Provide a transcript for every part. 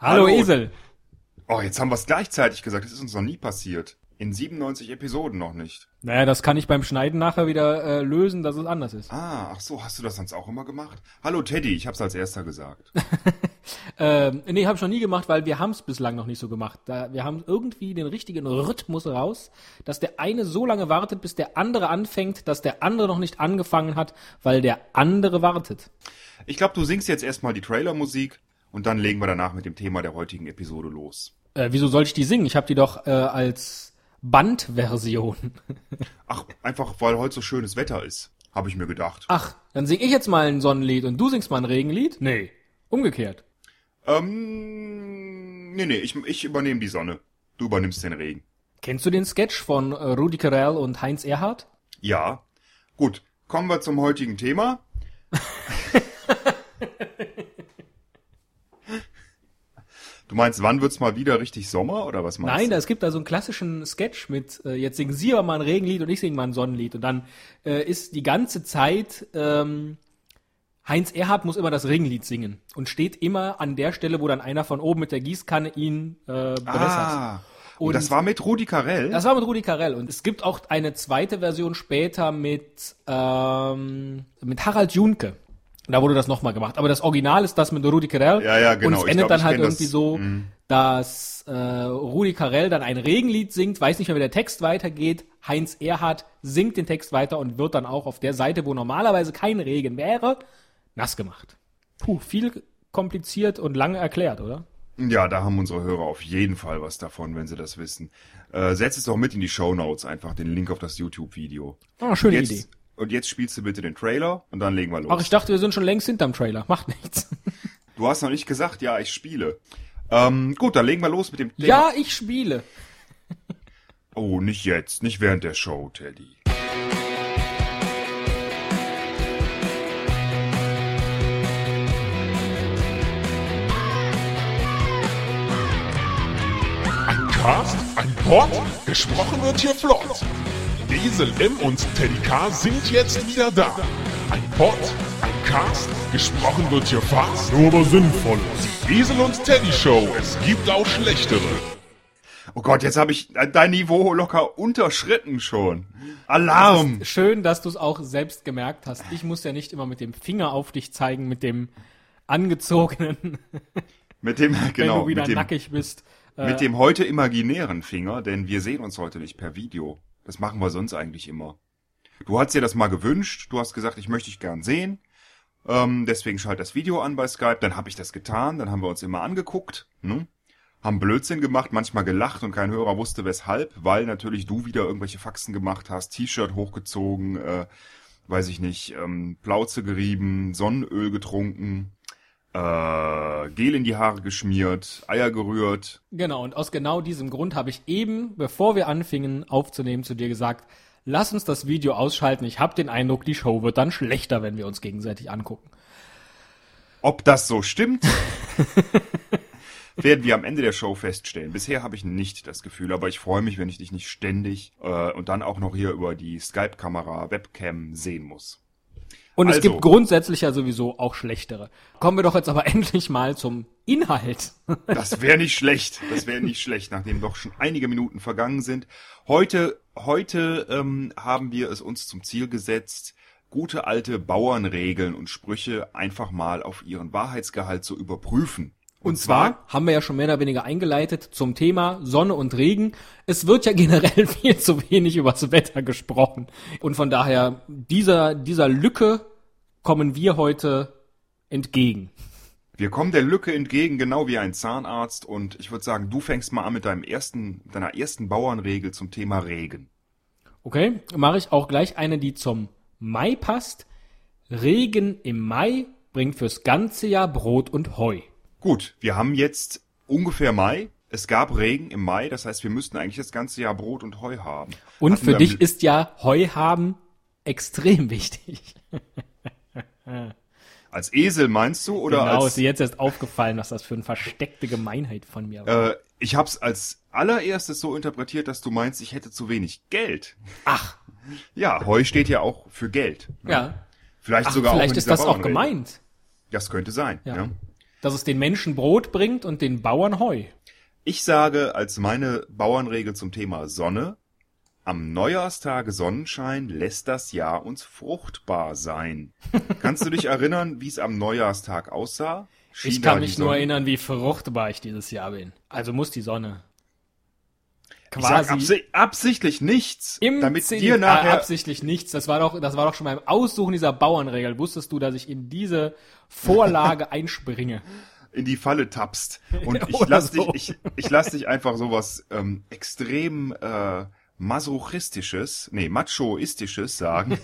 Hallo, Esel. Oh, jetzt haben wir es gleichzeitig gesagt. Das ist uns noch nie passiert. In 97 Episoden noch nicht. Naja, das kann ich beim Schneiden nachher wieder äh, lösen, dass es anders ist. Ah, ach so, hast du das sonst auch immer gemacht? Hallo Teddy, ich hab's als erster gesagt. Ähm, nee, habe ich noch nie gemacht, weil wir haben es bislang noch nicht so gemacht. Da, wir haben irgendwie den richtigen Rhythmus raus, dass der eine so lange wartet, bis der andere anfängt, dass der andere noch nicht angefangen hat, weil der andere wartet. Ich glaube, du singst jetzt erstmal die Trailermusik und dann legen wir danach mit dem Thema der heutigen Episode los. Äh, wieso soll ich die singen? Ich habe die doch äh, als Bandversion. Ach, einfach weil heute so schönes Wetter ist, habe ich mir gedacht. Ach, dann sing ich jetzt mal ein Sonnenlied und du singst mal ein Regenlied? Nee, umgekehrt. Ähm, nee, nee, ich, ich übernehme die Sonne. Du übernimmst den Regen. Kennst du den Sketch von äh, Rudi Carell und Heinz Erhardt? Ja. Gut, kommen wir zum heutigen Thema. Du meinst, wann wird's mal wieder richtig Sommer oder was meinst Nein, du? es gibt da so einen klassischen Sketch mit, äh, jetzt singen Sie aber mal ein Regenlied und ich singe mal ein Sonnenlied. Und dann äh, ist die ganze Zeit, ähm, Heinz Erhardt muss immer das Regenlied singen und steht immer an der Stelle, wo dann einer von oben mit der Gießkanne ihn äh, bewässert. Ah, und, Und- das war mit Rudi Carell? Das war mit Rudi Carell. Und es gibt auch eine zweite Version später mit, ähm, mit Harald Junke. Da wurde das nochmal gemacht. Aber das Original ist das mit Rudi Carell. Ja, ja, genau. Und es endet glaub, dann halt kenn das. irgendwie so, Mhm. dass äh, Rudi Carell dann ein Regenlied singt, weiß nicht mehr, wie der Text weitergeht. Heinz Erhardt singt den Text weiter und wird dann auch auf der Seite, wo normalerweise kein Regen wäre, nass gemacht. Puh, viel kompliziert und lange erklärt, oder? Ja, da haben unsere Hörer auf jeden Fall was davon, wenn sie das wissen. Äh, setz es doch mit in die Show Notes, einfach den Link auf das YouTube-Video. Ah, schöne jetzt, Idee. Und jetzt spielst du bitte den Trailer und dann legen wir los. Ach, ich dachte, wir sind schon längst hinterm Trailer. Macht nichts. du hast noch nicht gesagt, ja, ich spiele. Ähm, gut, dann legen wir los mit dem Thema. Ja, ich spiele. Oh, nicht jetzt, nicht während der Show, Teddy. Ein Cast, ein Pod, gesprochen wird hier flott. Esel M und Teddy K sind jetzt wieder da. Ein Pod, ein Cast, gesprochen wird hier fast, nur aber sinnvoll. Die Esel und Teddy Show, es gibt auch schlechtere. Oh Gott, jetzt habe ich äh, dein Niveau locker unterschritten schon. Alarm! Schön, dass du es auch selbst gemerkt hast. Ich muss ja nicht immer mit dem Finger auf dich zeigen, mit dem angezogenen, Mit dem, wenn genau, du wieder mit dem, nackig bist. Äh, mit dem heute imaginären Finger, denn wir sehen uns heute nicht per Video. Das machen wir sonst eigentlich immer. Du hast dir das mal gewünscht, du hast gesagt, ich möchte dich gern sehen. Ähm, deswegen schalt das Video an bei Skype, dann habe ich das getan, dann haben wir uns immer angeguckt, ne? haben Blödsinn gemacht, manchmal gelacht und kein Hörer wusste weshalb, weil natürlich du wieder irgendwelche Faxen gemacht hast, T-Shirt hochgezogen, äh, weiß ich nicht, ähm, Plauze gerieben, Sonnenöl getrunken, äh, Gel in die Haare geschmiert, Eier gerührt. Genau, und aus genau diesem Grund habe ich eben, bevor wir anfingen aufzunehmen, zu dir gesagt, lass uns das Video ausschalten. Ich habe den Eindruck, die Show wird dann schlechter, wenn wir uns gegenseitig angucken. Ob das so stimmt, werden wir am Ende der Show feststellen. Bisher habe ich nicht das Gefühl, aber ich freue mich, wenn ich dich nicht ständig äh, und dann auch noch hier über die Skype-Kamera, Webcam sehen muss. Und es Also. gibt grundsätzlich ja sowieso auch schlechtere. Kommen wir doch jetzt aber endlich mal zum Inhalt. Das wäre nicht schlecht. Das wäre nicht schlecht, nachdem doch schon einige Minuten vergangen sind. Heute, heute ähm, haben wir es uns zum Ziel gesetzt, gute alte Bauernregeln und Sprüche einfach mal auf ihren Wahrheitsgehalt zu überprüfen. Und zwar haben wir ja schon mehr oder weniger eingeleitet zum Thema Sonne und Regen. Es wird ja generell viel zu wenig übers Wetter gesprochen. Und von daher, dieser, dieser Lücke kommen wir heute entgegen. Wir kommen der Lücke entgegen, genau wie ein Zahnarzt. Und ich würde sagen, du fängst mal an mit deinem ersten, deiner ersten Bauernregel zum Thema Regen. Okay, mache ich auch gleich eine, die zum Mai passt. Regen im Mai bringt fürs ganze Jahr Brot und Heu. Gut, wir haben jetzt ungefähr Mai. Es gab Regen im Mai, das heißt, wir müssten eigentlich das ganze Jahr Brot und Heu haben. Und Hatten für dich ist ja Heu haben extrem wichtig. Als Esel meinst du oder genau, ist als dir jetzt erst aufgefallen, was das für eine versteckte Gemeinheit von mir war. Äh, ich hab's als allererstes so interpretiert, dass du meinst, ich hätte zu wenig Geld. Ach, Ja, Heu steht ja auch für Geld. ne? ja. Vielleicht Ach, sogar auch vielleicht ist das auch gemeint. Das könnte sein. Ja. Ja. Dass es den Menschen Brot bringt und den Bauern Heu. Ich sage als meine Bauernregel zum Thema Sonne, am Neujahrstage Sonnenschein lässt das Jahr uns fruchtbar sein. Kannst du dich erinnern, wie es am Neujahrstag aussah? Schien Ich kann mich nur erinnern, wie fruchtbar ich dieses Jahr bin. Also muss die Sonne. Ich sag absi absichtlich nichts, Im damit Zehn- dir Ah, nachher absichtlich nichts. Das war doch, das war doch schon beim Aussuchen dieser Bauernregel. Wusstest du, dass ich in diese Vorlage einspringe? in die Falle tappst. Und ich lass so. dich, ich, ich lass dich einfach sowas ähm, extrem äh, masochistisches, nee, machoistisches sagen.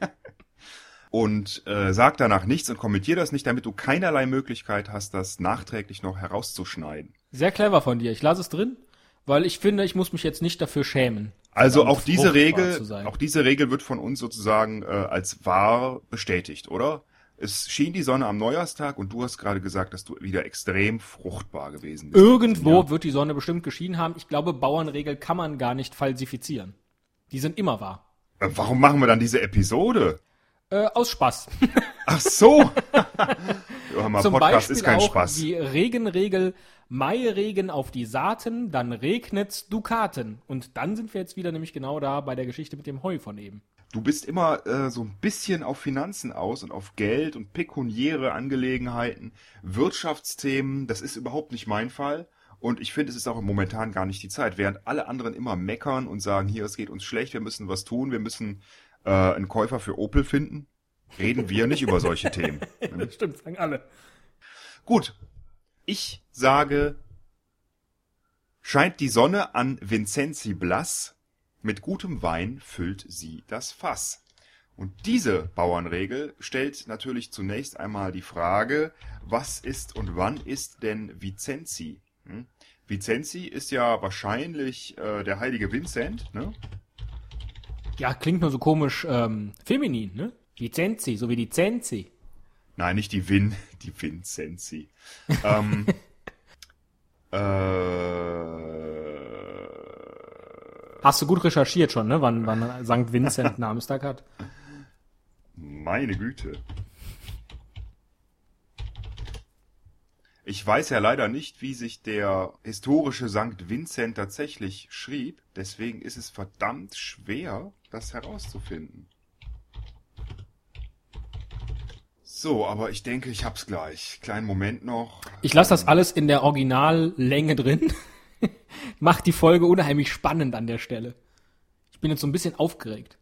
und äh, sag danach nichts und kommentier das nicht, damit du keinerlei Möglichkeit hast, das nachträglich noch herauszuschneiden. Sehr clever von dir. Ich lasse es drin, weil ich finde, ich muss mich jetzt nicht dafür schämen. Also auch diese Regel, auch diese Regel wird von uns sozusagen äh, als wahr bestätigt, oder? Es schien die Sonne am Neujahrstag und du hast gerade gesagt, dass du wieder extrem fruchtbar gewesen bist. Irgendwo wird die Sonne bestimmt geschienen haben. Ich glaube, Bauernregel kann man gar nicht falsifizieren. Die sind immer wahr. Äh, Warum machen wir dann diese Episode? Äh, aus Spaß. Ach so. Hör mal, Zum Podcast Beispiel ist kein auch Spaß. die Regenregel, Mairegen auf die Saaten, dann regnet's Dukaten. Und dann sind wir jetzt wieder nämlich genau da bei der Geschichte mit dem Heu von eben. Du bist immer äh, so ein bisschen auf Finanzen aus und auf Geld und pekuniäre Angelegenheiten, Wirtschaftsthemen. Das ist überhaupt nicht mein Fall. Und ich finde, es ist auch momentan gar nicht die Zeit. Während alle anderen immer meckern und sagen, hier, es geht uns schlecht, wir müssen was tun, wir müssen äh, einen Käufer für Opel finden, reden wir nicht über solche Themen. Stimmt, sagen alle. Gut. Ich sage, scheint die Sonne an Vincenzi Blass, mit gutem Wein füllt sie das Fass. Und diese Bauernregel stellt natürlich zunächst einmal die Frage, was ist und wann ist denn Vincenzi? Hm? Vincenzi ist ja wahrscheinlich äh, der heilige Vincent, ne? Ja, klingt nur so komisch ähm, feminin, ne? Vicenzi, so wie die Zenzi. Nein, nicht die Vin, die Vincenzi. ähm, äh, Hast du gut recherchiert schon, ne? Wann, wann St. Vincent Namenstag hat? Meine Güte. Ich weiß ja leider nicht, wie sich der historische St. Vincent tatsächlich schrieb. Deswegen ist es verdammt schwer, das herauszufinden. So, aber ich denke, ich hab's gleich. Kleinen Moment noch. Ich lasse das alles in der Originallänge drin. Macht die Folge unheimlich spannend an der Stelle. Ich bin jetzt so ein bisschen aufgeregt.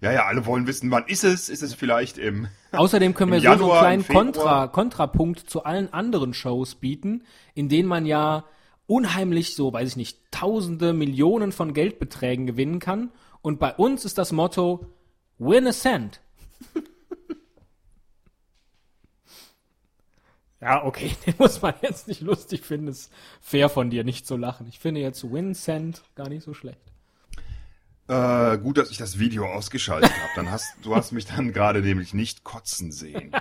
Ja, ja, alle wollen wissen, wann ist es? Ist es vielleicht im... Außerdem können wir so, so einen Januar, kleinen. Kontra, Kontrapunkt zu allen anderen Shows bieten, in denen man ja unheimlich so, weiß ich nicht, tausende, Millionen von Geldbeträgen gewinnen kann. Und bei uns ist das Motto Win a Cent. ja, okay, den muss man jetzt nicht lustig finden. Ist fair von dir, nicht zu lachen. Ich finde jetzt Win Cent gar nicht so schlecht. Äh, gut, dass ich das Video ausgeschaltet habe. Dann hast du hast mich dann gerade nämlich nicht kotzen sehen.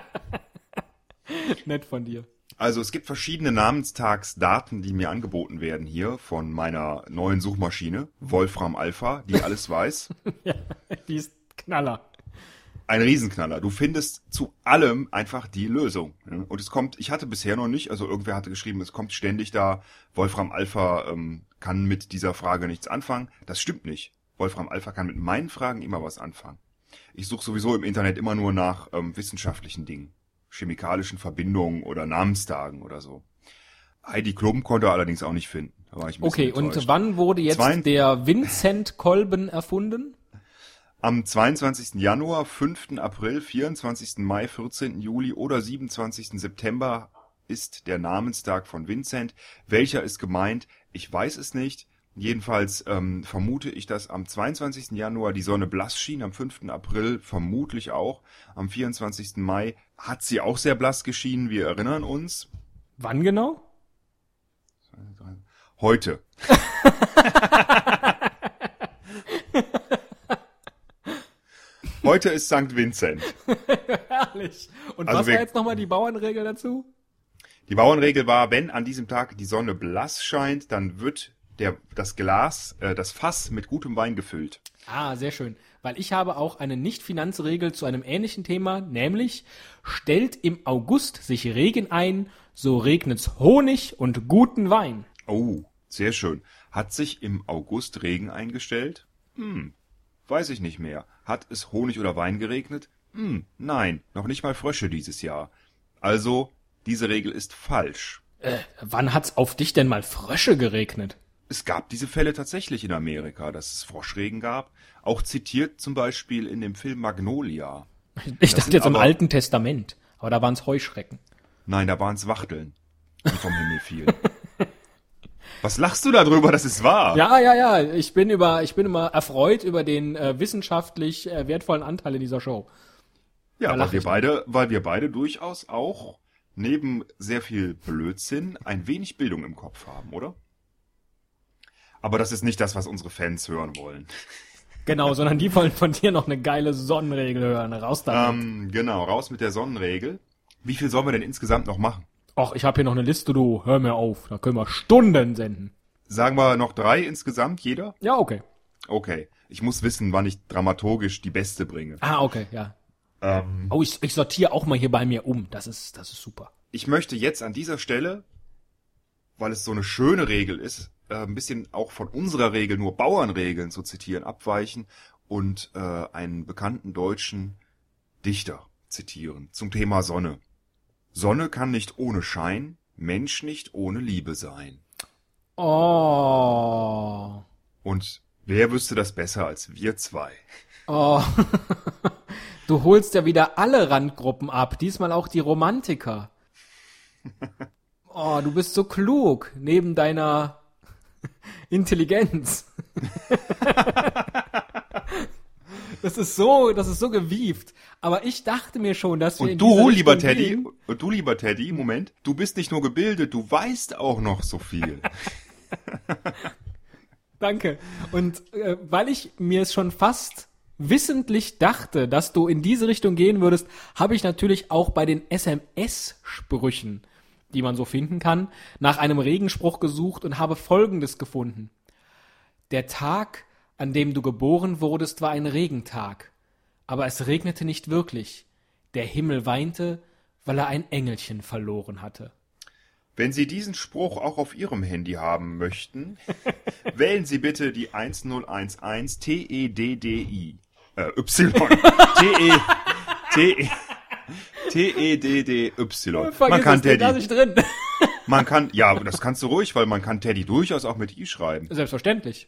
Nett von dir. Also es gibt verschiedene Namenstagsdaten, die mir angeboten werden hier von meiner neuen Suchmaschine, Wolfram Alpha, die alles weiß. Die ist Knaller. Ein Riesenknaller. Du findest zu allem einfach die Lösung. ne? Und es kommt, ich hatte bisher noch nicht, also irgendwer hatte geschrieben, es kommt ständig da, Wolfram Alpha ähm, kann mit dieser Frage nichts anfangen. Das stimmt nicht. Wolfram Alpha kann mit meinen Fragen immer was anfangen. Ich suche sowieso im Internet immer nur nach ähm, wissenschaftlichen Dingen, chemikalischen Verbindungen oder Namenstagen oder so. Heidi Klum konnte er allerdings auch nicht finden. Okay, und wann wurde jetzt Zwei- der Vincent Kolben erfunden? Am 22. Januar, 5. April, 24. Mai, 14. Juli oder 27. September ist der Namenstag von Vincent. Welcher ist gemeint? Ich weiß es nicht. Jedenfalls ähm, vermute ich, dass am 22. Januar die Sonne blass schien, am 5. April vermutlich auch, am 24. Mai hat sie auch sehr blass geschienen, wir erinnern uns. Wann genau? Heute. Heute ist St. Vincent. Herrlich. Und Also was war jetzt nochmal die Bauernregel dazu? Die Bauernregel war, wenn an diesem Tag die Sonne blass scheint, dann wird der, das Glas, äh, das Fass mit gutem Wein gefüllt. Ah, sehr schön. Weil ich habe auch eine Nicht-Finanzregel zu einem ähnlichen Thema, nämlich stellt im August sich Regen ein, so regnet's Honig und guten Wein. Oh, sehr schön. Hat sich im August Regen eingestellt? Hm, weiß ich nicht mehr. Hat es Honig oder Wein geregnet? Hm, nein, noch nicht mal Frösche dieses Jahr. Also, diese Regel ist falsch. Äh, wann hat's auf dich denn mal Frösche geregnet? Es gab diese Fälle tatsächlich in Amerika, dass es Froschregen gab. Auch zitiert zum Beispiel in dem Film Magnolia. Ich dachte sind jetzt im aber- Alten Testament, aber da waren's Heuschrecken. Nein, da waren's Wachteln, die vom Himmel fielen. Was lachst du da drüber? Das ist wahr. Ja, ja, ja. Ich bin über, ich bin immer erfreut über den äh, wissenschaftlich äh, wertvollen Anteil in dieser Show. Ja, weil wir beide, weil wir beide durchaus auch neben sehr viel Blödsinn ein wenig Bildung im Kopf haben, oder? Aber das ist nicht das, was unsere Fans hören wollen. Genau, sondern die wollen von dir noch eine geile Sonnenregel hören. Raus damit. Ähm, genau, raus mit der Sonnenregel. Wie viel sollen wir denn insgesamt noch machen? Och, ich habe hier noch eine Liste, du. Hör mir auf. Da können wir Stunden senden. Sagen wir noch drei insgesamt, jeder? Ja, okay. Okay. Ich muss wissen, wann ich dramaturgisch die beste bringe. Ah, okay, ja. Ähm, Oh, ich, ich sortiere auch mal hier bei mir um. Das ist, das ist super. ich möchte jetzt an dieser Stelle, weil es so eine schöne Regel ist, äh, ein bisschen auch von unserer Regel, nur Bauernregeln zu zitieren, abweichen und äh, einen bekannten deutschen Dichter zitieren zum Thema Sonne. Sonne kann nicht ohne Schein, Mensch nicht ohne Liebe sein. Oh. Und wer wüsste das besser als wir zwei? Oh. Du holst ja wieder alle Randgruppen ab, diesmal auch die Romantiker. Oh, du bist so klug, neben deiner Intelligenz. Das ist so, das ist so gewieft. Aber ich dachte mir schon, dass wir in Und du, diese lieber Richtung Teddy, gehen. und du, lieber Teddy, Moment, du bist nicht nur gebildet, du weißt auch noch so viel. Danke. Und äh, weil ich mir es schon fast wissentlich dachte, dass du in diese Richtung gehen würdest, habe ich natürlich auch bei den SMS-Sprüchen, die man so finden kann, nach einem Regenspruch gesucht und habe Folgendes gefunden. Der Tag, an dem du geboren wurdest, war ein Regentag. Aber es regnete nicht wirklich. Der Himmel weinte, weil er ein Engelchen verloren hatte. Wenn Sie diesen Spruch auch auf Ihrem Handy haben möchten, wählen Sie bitte die 1011 TEDDI. Äh, Y. T-E, T-E, T-E-D-D-Y. Man kann Teddy, ich drin. man kann, ja, das kannst du ruhig, weil man kann Teddy durchaus auch mit I schreiben. Selbstverständlich.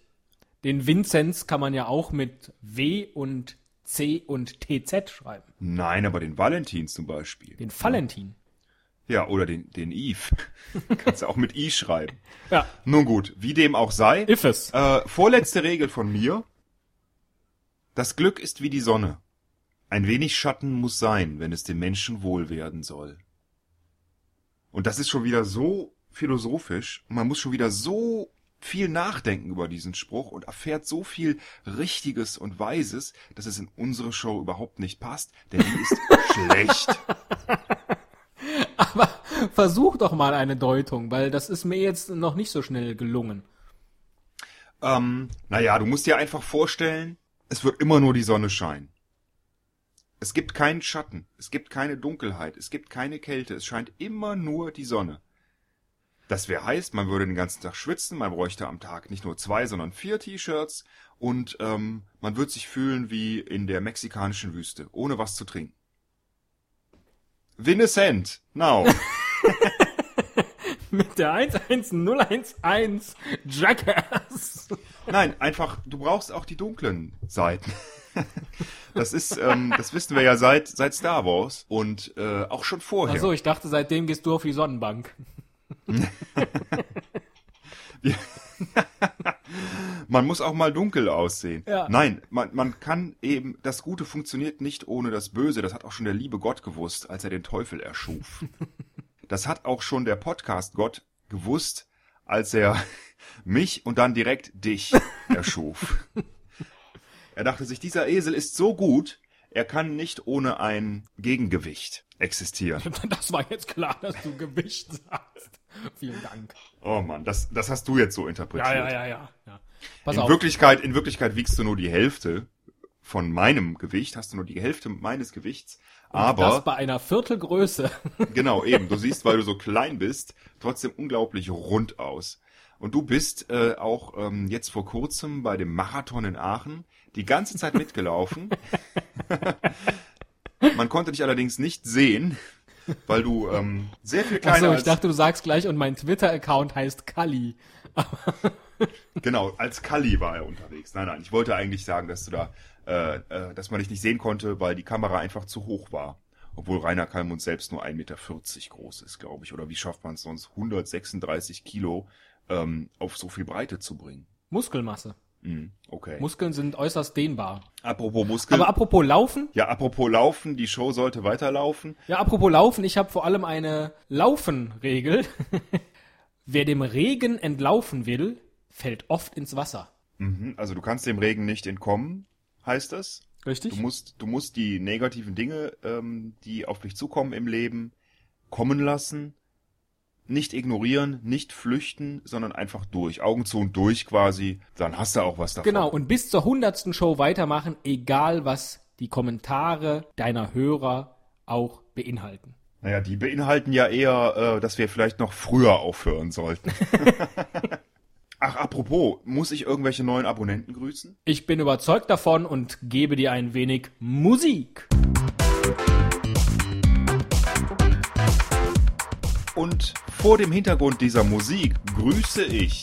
Den Vinzenz kann man ja auch mit W und C und TZ schreiben. Nein, aber den Valentin zum Beispiel. Den Valentin. Ja, oder den, den Eve. kannst du auch mit I schreiben. Ja, Nun gut, wie dem auch sei. Iffes. Äh, vorletzte Regel von mir. Das Glück ist wie die Sonne. Ein wenig Schatten muss sein, wenn es dem Menschen wohl werden soll. Und das ist schon wieder so philosophisch. Man muss schon wieder so viel nachdenken über diesen Spruch und erfährt so viel Richtiges und Weises, dass es in unsere Show überhaupt nicht passt, denn die ist schlecht. Aber versuch doch mal eine Deutung, weil das ist mir jetzt noch nicht so schnell gelungen. Ähm, naja, du musst dir einfach vorstellen, es wird immer nur die Sonne scheinen. Es gibt keinen Schatten, es gibt keine Dunkelheit, es gibt keine Kälte, es scheint immer nur die Sonne. Das wäre heißt, man würde den ganzen Tag schwitzen, man bräuchte am Tag nicht nur zwei, sondern vier T-Shirts und ähm, man wird sich fühlen wie in der mexikanischen Wüste, ohne was zu trinken. Vincent, now. Mit der 11011 Jackass. Nein, einfach, du brauchst auch die dunklen Seiten. Das ist, ähm, das wissen wir ja seit, seit Star Wars und äh, auch schon vorher. Achso, ich dachte, seitdem gehst du auf die Sonnenbank. Man muss auch mal dunkel aussehen. Ja. Nein, man, man kann eben, das Gute funktioniert nicht ohne das Böse. Das hat auch schon der liebe Gott gewusst, als er den Teufel erschuf. Das hat auch schon der Podcast Gott gewusst, als er mich und dann direkt dich erschuf. Er dachte sich, dieser Esel ist so gut, er kann nicht ohne ein Gegengewicht existieren. Das war jetzt klar, dass du Gewicht sagst. Vielen Dank. Oh Mann, das, das hast du jetzt so interpretiert. Ja, ja, ja, ja. ja. Pass in auf. Wirklichkeit, in Wirklichkeit wiegst du nur die Hälfte von meinem Gewicht, hast du nur die Hälfte meines Gewichts. das Aber, bei einer Viertelgröße. genau, eben, du siehst, weil du so klein bist, trotzdem unglaublich rund aus. Und du bist äh, auch ähm, jetzt vor kurzem bei dem Marathon in Aachen die ganze Zeit mitgelaufen. Man konnte dich allerdings nicht sehen, weil du ähm, sehr viel kleiner Achso, ich als, dachte, du sagst gleich, und mein Twitter-Account heißt Kali. genau, als Kalli war er unterwegs. Nein, nein, ich wollte eigentlich sagen, dass du da, äh, äh, dass man dich nicht sehen konnte, weil die Kamera einfach zu hoch war. Obwohl Rainer Kalmund selbst nur 1,40 Meter groß ist, glaube ich. Oder wie schafft man es sonst, 136 Kilo ähm, auf so viel Breite zu bringen? Muskelmasse. Hm, okay. Muskeln sind äußerst dehnbar. apropos Muskeln. Aber apropos Laufen, ja, apropos Laufen, die Show sollte weiterlaufen. ja, apropos Laufen, ich habe vor allem eine Laufenregel. Wer dem Regen entlaufen will, fällt oft ins Wasser. Mhm, also du kannst dem Regen nicht entkommen, heißt das. Richtig? Du musst, du musst die negativen Dinge, ähm, die auf dich zukommen im Leben, kommen lassen, nicht ignorieren, nicht flüchten, sondern einfach durch. Augen zu und durch quasi, dann hast du auch was davon. Genau, und bis zur hundertsten Show weitermachen, egal was die Kommentare deiner Hörer auch beinhalten. Naja, die beinhalten ja eher, äh, dass wir vielleicht noch früher aufhören sollten. Ach, apropos, muss ich irgendwelche neuen Abonnenten grüßen? Ich bin überzeugt davon und gebe dir ein wenig Musik. Und vor dem Hintergrund dieser Musik grüße ich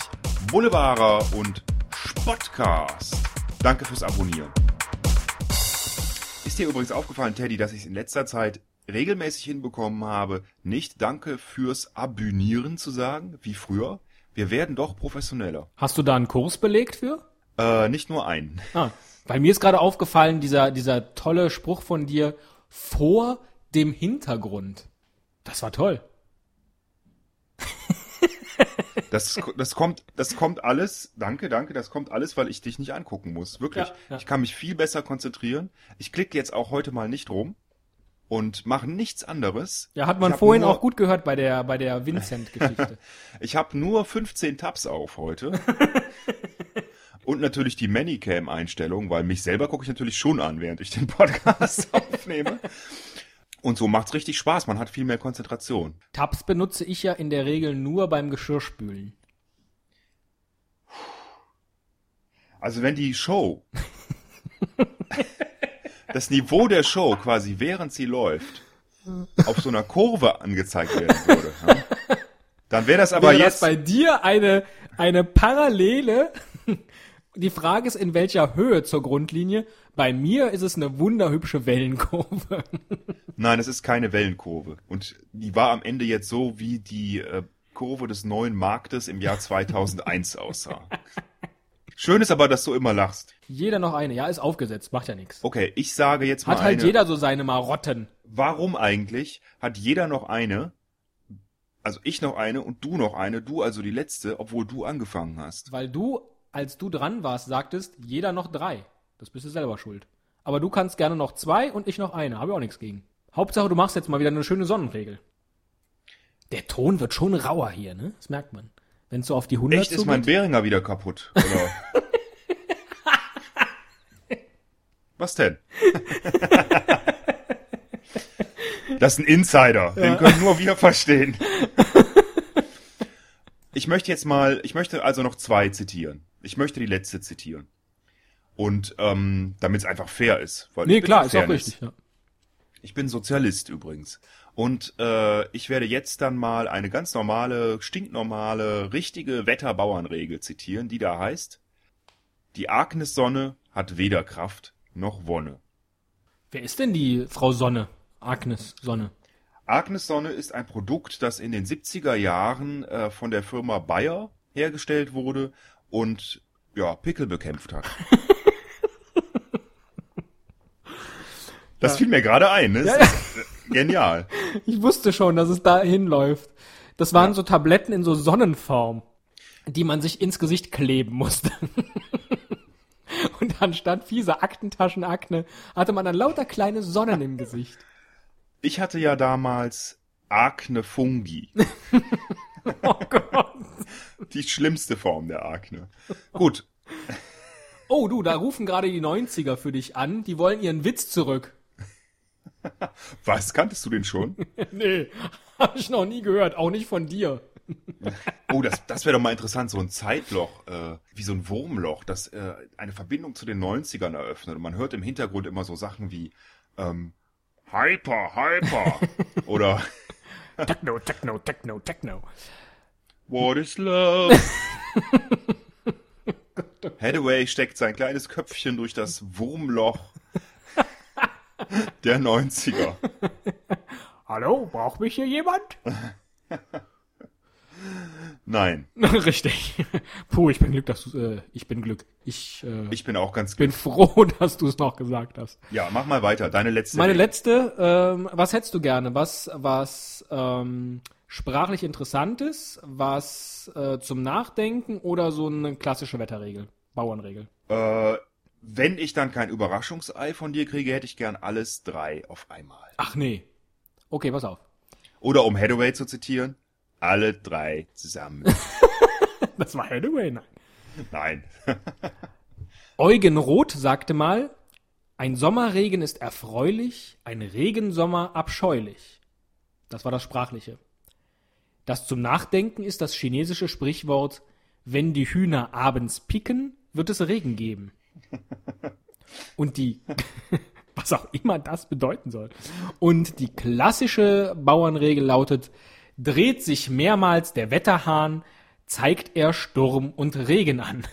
Boulevarder und Spotcast. Danke fürs Abonnieren. Ist dir übrigens aufgefallen, Teddy, dass ich es in letzter Zeit regelmäßig hinbekommen habe, nicht Danke fürs Abonnieren zu sagen, wie früher? Wir werden doch professioneller. Hast du da einen Kurs belegt für? Äh, nicht nur einen. Ah, weil mir ist gerade aufgefallen, dieser, dieser tolle Spruch von dir vor dem Hintergrund. Das war toll. Das, das kommt, das kommt alles, danke, danke, das kommt alles, weil ich dich nicht angucken muss. Wirklich. Ja, ja. Ich kann mich viel besser konzentrieren. Ich klicke jetzt auch heute mal nicht rum und mache nichts anderes. Ja, hat man vorhin nur, auch gut gehört bei der, bei der Vincent-Geschichte. Ich habe nur 15 Tabs auf heute. und natürlich die Manycam-Einstellung, weil mich selber gucke ich natürlich schon an, während ich den Podcast aufnehme. Und so macht's richtig Spaß. Man hat viel mehr Konzentration. Tabs benutze ich ja in der Regel nur beim Geschirrspülen. Also wenn die Show, das Niveau der Show quasi während sie läuft, auf so einer Kurve angezeigt werden würde, ne? dann wäre das aber Wäre jetzt, das bei dir eine, eine Parallele? Die Frage ist, in welcher Höhe zur Grundlinie? Bei mir ist es eine wunderhübsche Wellenkurve. nein, es ist keine Wellenkurve. Und die war am Ende jetzt so, wie die äh, Kurve des neuen Marktes im Jahr 2001 aussah. Schön ist aber, dass du immer lachst. Jeder noch eine. Ja, ist aufgesetzt, macht ja nichts. Okay, ich sage jetzt mal Hat halt eine. jeder so seine Marotten. Warum eigentlich hat jeder noch eine? Also ich noch eine und du noch eine, du also die letzte, obwohl du angefangen hast. Weil du, als du dran warst, sagtest, jeder noch drei. Das bist du selber schuld. Aber du kannst gerne noch zwei und ich noch eine. Habe ich auch nichts gegen. Hauptsache, du machst jetzt mal wieder eine schöne Sonnenregel. Der Ton wird schon rauer hier, ne? Das merkt man. Wenn so auf die 100 Echt, ist mein zugeht. Behringer wieder kaputt, oder? Was denn? das ist ein Insider, den können nur wir verstehen. Ich möchte jetzt mal, ich möchte also noch zwei zitieren. Ich möchte die letzte zitieren. Und ähm, damit es einfach fair ist. Weil Nee, klar, ist auch richtig. Ja. Ich bin Sozialist übrigens. Und äh, ich werde jetzt dann mal eine ganz normale, stinknormale, richtige Wetterbauernregel zitieren, die da heißt, die Agnes-Sonne hat weder Kraft noch Wonne. Wer ist denn die Frau Sonne? Agnes Sonne. Agnes-Sonne ist ein Produkt, das in den 70er Jahren äh, von der Firma Bayer hergestellt wurde und ja, Pickel bekämpft hat. Das fiel mir gerade ein, ne? Ja, ist äh, genial. Ich wusste schon, dass es da hinläuft. Das waren so Tabletten in so Sonnenform, die man sich ins Gesicht kleben musste. Und anstatt fiese Aktentaschenakne hatte man dann lauter kleine Sonnen im Gesicht. Ich hatte ja damals Akne Fungi. Oh Gott. Die schlimmste Form der Akne. Gut, Oh, du, da rufen gerade die 90er für dich an. Die wollen ihren Witz zurück. was kanntest du den schon? Nee, hab ich noch nie gehört. Auch nicht von dir. Oh, das, das wäre doch mal interessant, so ein Zeitloch, äh, wie so ein Wurmloch, das äh, eine Verbindung zu den 90ern eröffnet. Und man hört im Hintergrund immer so Sachen wie ähm, Hyper, Hyper oder Techno, Techno, Techno, Techno. What is Love? Hathaway steckt sein kleines Köpfchen durch das Wurmloch der 90er. Hallo, braucht mich hier jemand? Nein, Richtig. Puh, ich bin Glück, dass du, äh, ich bin Glück. Ich, äh, ich bin auch ganz bin froh, dass du es noch gesagt hast. Ja, mach mal weiter. Deine letzte. Meine letzte, ähm, was hättest du gerne? Was, was ähm, sprachlich interessantes, was äh, zum Nachdenken oder so eine klassische Wetterregel, Bauernregel? äh, wenn ich dann kein Überraschungsei von dir kriege, hätte ich gern alles drei auf einmal. Ach nee. Okay, pass auf. Oder um Hathaway zu zitieren, alle drei zusammen. Das war Hathaway, nein. Nein. Eugen Roth sagte mal, ein Sommerregen ist erfreulich, ein Regensommer abscheulich. Das war das Sprachliche. Das zum Nachdenken ist das chinesische Sprichwort, wenn die Hühner abends picken, wird es Regen geben. Und die, was auch immer das bedeuten soll. Und die klassische Bauernregel lautet, dreht sich mehrmals der Wetterhahn, zeigt er Sturm und Regen an.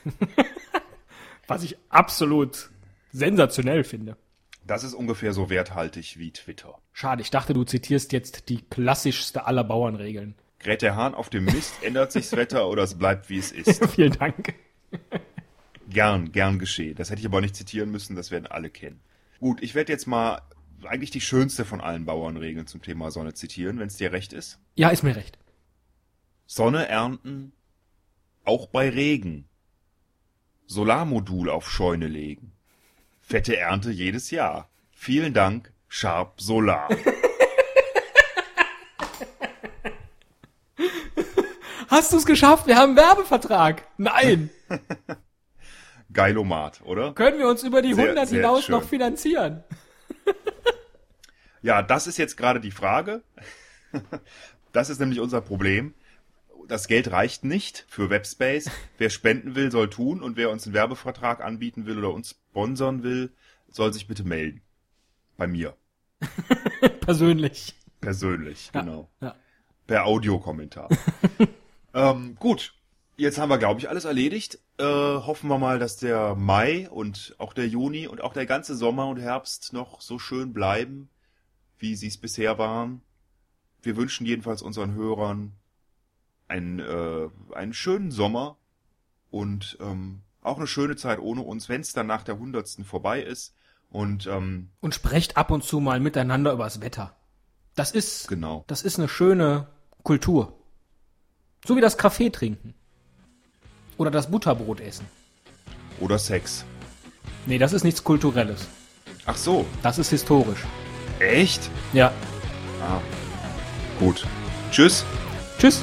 Was ich absolut sensationell finde. Das ist ungefähr so werthaltig wie Twitter. Schade, ich dachte, du zitierst jetzt die klassischste aller Bauernregeln. Gerät der Hahn auf dem Mist, ändert sich das Wetter oder es bleibt wie es ist. Vielen Dank. Gern, gern geschehen. Das hätte ich aber nicht zitieren müssen, das werden alle kennen. Gut, ich werde jetzt mal eigentlich die schönste von allen Bauernregeln zum Thema Sonne zitieren, wenn es dir recht ist. Ja, ist mir recht. Sonne ernten, auch bei Regen. Solarmodul auf Scheune legen. Fette Ernte jedes Jahr. Vielen Dank, Sharp Solar. Hast du es geschafft? Wir haben einen Werbevertrag. Nein. Geilomat, oder? Können wir uns über die Sehr, 100 sehr hinaus schön. noch finanzieren? Ja, das ist jetzt gerade die Frage. Das ist nämlich unser Problem. Das Geld reicht nicht für Webspace. Wer spenden will, soll tun. Und wer uns einen Werbevertrag anbieten will oder uns sponsern will, soll sich bitte melden. Bei mir. Persönlich. Persönlich, genau. Ja. Per Audiokommentar. ähm, gut. Jetzt haben wir, glaube ich, alles erledigt. Äh, hoffen wir mal, dass der Mai und auch der Juni und auch der ganze Sommer und Herbst noch so schön bleiben, wie sie es bisher waren. Wir wünschen jedenfalls unseren Hörern einen, äh, einen schönen Sommer und ähm, auch eine schöne Zeit ohne uns, wenn es dann nach der hundertsten vorbei ist. Und ähm, Und sprecht ab und zu mal miteinander übers Wetter. Das ist, genau. das ist eine schöne Kultur. So wie das Kaffee trinken. Oder das Butterbrot essen. Oder Sex. Nee, das ist nichts Kulturelles. Ach so, Das ist historisch. echt? Ja. Ah. Gut. Tschüss. Tschüss.